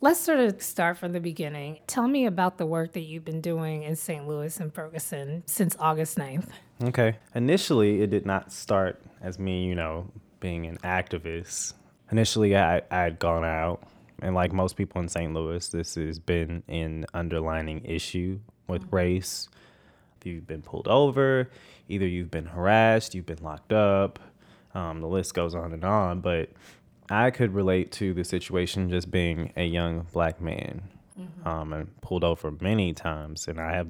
Let's sort of start from the beginning. Tell me about the work that you've been doing in St. Louis and Ferguson since August 9th. Okay. Initially, it did not start as me, you know, being an activist. Initially, I, I had gone out, and like most people in St. Louis, this has been an underlining issue with mm-hmm. race. You've been pulled over, either you've been harassed, you've been locked up, um, the list goes on and on. But I could relate to the situation just being a young black man mm-hmm. um, and pulled over many times. And I have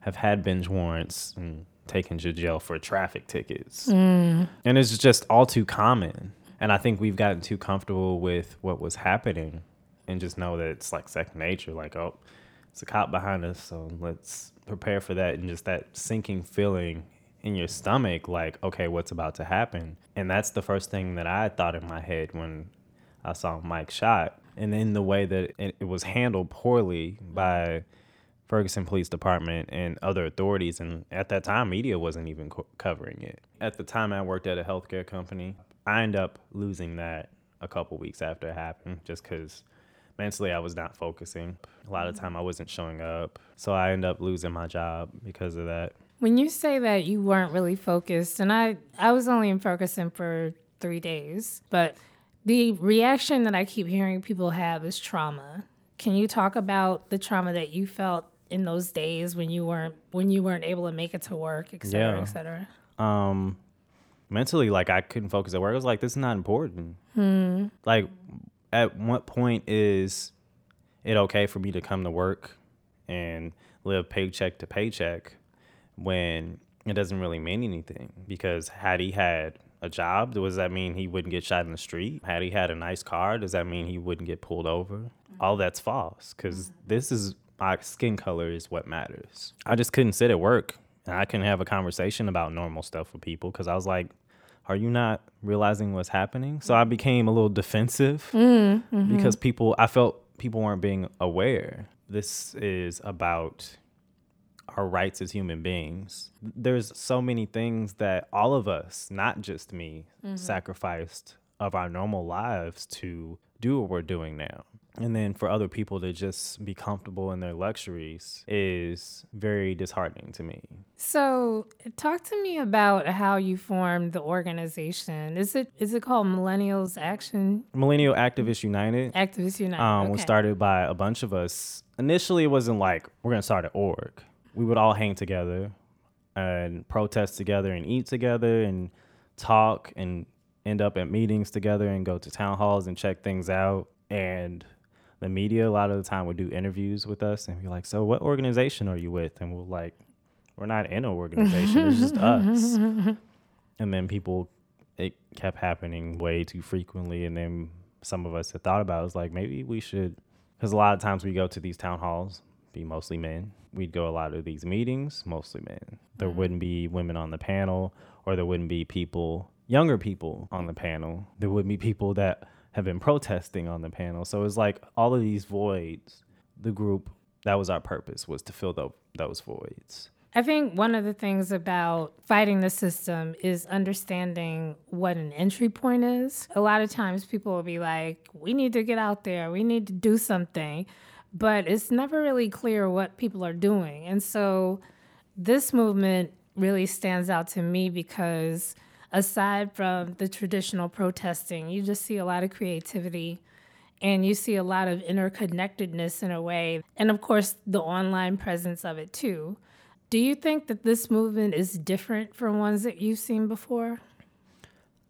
have had bench warrants and taken to jail for traffic tickets. Mm. And it's just all too common. And I think we've gotten too comfortable with what was happening and just know that it's like second nature. Like, oh, it's a cop behind us. So let's prepare for that. And just that sinking feeling in your stomach like okay what's about to happen and that's the first thing that i thought in my head when i saw mike shot and in the way that it, it was handled poorly by ferguson police department and other authorities and at that time media wasn't even co- covering it at the time i worked at a healthcare company i ended up losing that a couple weeks after it happened just because mentally I was not focusing. A lot of time I wasn't showing up. So I ended up losing my job because of that. When you say that you weren't really focused, and I, I was only in Ferguson for three days, but the reaction that I keep hearing people have is trauma. Can you talk about the trauma that you felt in those days when you weren't when you weren't able to make it to work, et cetera, yeah. et cetera? Um, mentally, like I couldn't focus at work. I was like, this is not important. Hmm. Like, at what point is it okay for me to come to work and live paycheck to paycheck when it doesn't really mean anything because had he had a job, does that mean he wouldn't get shot in the street? Had he had a nice car, does that mean he wouldn't get pulled over? Mm-hmm. All that's false because mm-hmm. this is my skin color is what matters. I just couldn't sit at work and I couldn't have a conversation about normal stuff with people because I was like, are you not realizing what's happening? So I became a little defensive mm-hmm. because people, I felt people weren't being aware. This is about our rights as human beings. There's so many things that all of us, not just me, mm-hmm. sacrificed of our normal lives to do what we're doing now. And then for other people to just be comfortable in their luxuries is very disheartening to me. So, talk to me about how you formed the organization. Is it is it called Millennials Action? Millennial Activists United. Activists United. Um, okay. was started by a bunch of us. Initially, it wasn't like we're gonna start an org we would all hang together and protest together and eat together and talk and end up at meetings together and go to town halls and check things out. And the media, a lot of the time, would do interviews with us and be like, So, what organization are you with? And we're like, We're not in an organization, it's just us. And then people, it kept happening way too frequently. And then some of us had thought about it, was like, maybe we should, because a lot of times we go to these town halls, be mostly men, we'd go a lot of these meetings, mostly men. There mm-hmm. wouldn't be women on the panel, or there wouldn't be people, younger people on the panel. There wouldn't be people that have been protesting on the panel. So it's like all of these voids, the group, that was our purpose, was to fill the, those voids. I think one of the things about fighting the system is understanding what an entry point is. A lot of times people will be like, we need to get out there, we need to do something but it's never really clear what people are doing. And so this movement really stands out to me because aside from the traditional protesting, you just see a lot of creativity and you see a lot of interconnectedness in a way. And of course, the online presence of it too. Do you think that this movement is different from ones that you've seen before?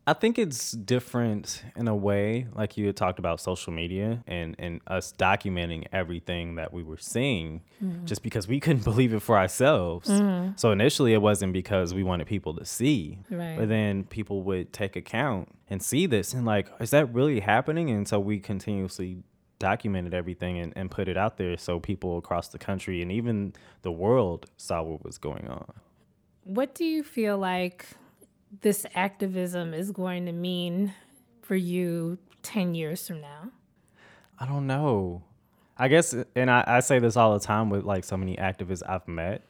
I think it's different in a way, like you had talked about social media and, and us documenting everything that we were seeing mm-hmm. just because we couldn't believe it for ourselves. Mm-hmm. So initially, it wasn't because we wanted people to see, right. but then people would take account and see this and, like, is that really happening? And so we continuously documented everything and, and put it out there so people across the country and even the world saw what was going on. What do you feel like this activism is going to mean for you 10 years from now? I don't know. I guess, and I, I say this all the time with like so many activists I've met.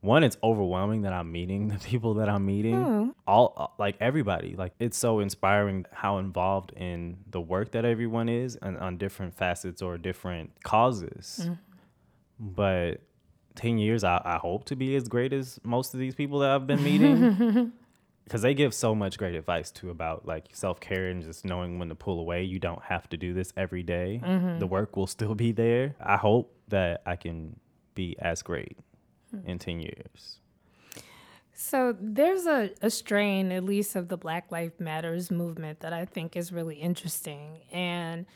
one, it's overwhelming that I'm meeting the people that I'm meeting. Hmm. All like everybody, like it's so inspiring how involved in the work that everyone is and on different facets or different causes. Hmm. But ten years, I, I hope to be as great as most of these people that I've been meeting. Because they give so much great advice too about like self care and just knowing when to pull away. You don't have to do this every day. Mm-hmm. The work will still be there. I hope that I can be as great hmm. in 10 years. So there's a, a strain, at least of the Black Lives Matters movement, that I think is really interesting. And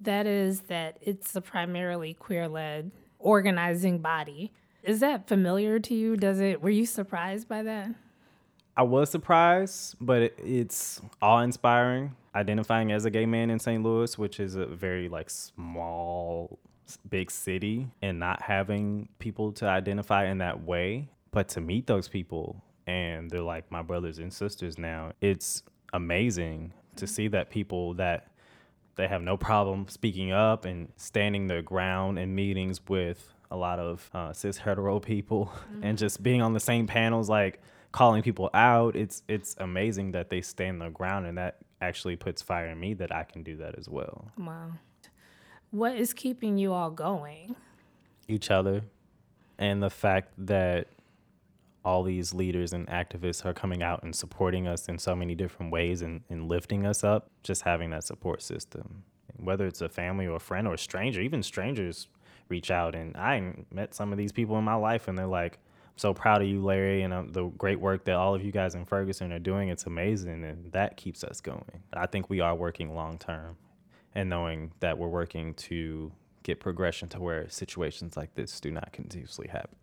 that is that it's a primarily queer led organizing body. Is that familiar to you? Does it were you surprised by that? I was surprised, but it, it's awe inspiring. Identifying as a gay man in St. Louis, which is a very like small, big city, and not having people to identify in that way, but to meet those people and they're like my brothers and sisters now. It's amazing to see that people that they have no problem speaking up and standing their ground in meetings with a lot of uh, cis hetero people and just being on the same panels like calling people out it's it's amazing that they stand their ground and that actually puts fire in me that i can do that as well Wow. What is keeping you all going? each other and the fact that all these leaders and activists are coming out and supporting us in so many different ways and, and lifting us up just having that support system whether it's a family or a friend or a stranger even strangers reach out and i met some of these people in my life and they're like so proud of you larry and uh, the great work that all of you guys in ferguson are doing it's amazing and that keeps us going i think we are working long term and knowing that we're working to get progression to where situations like this do not continuously happen.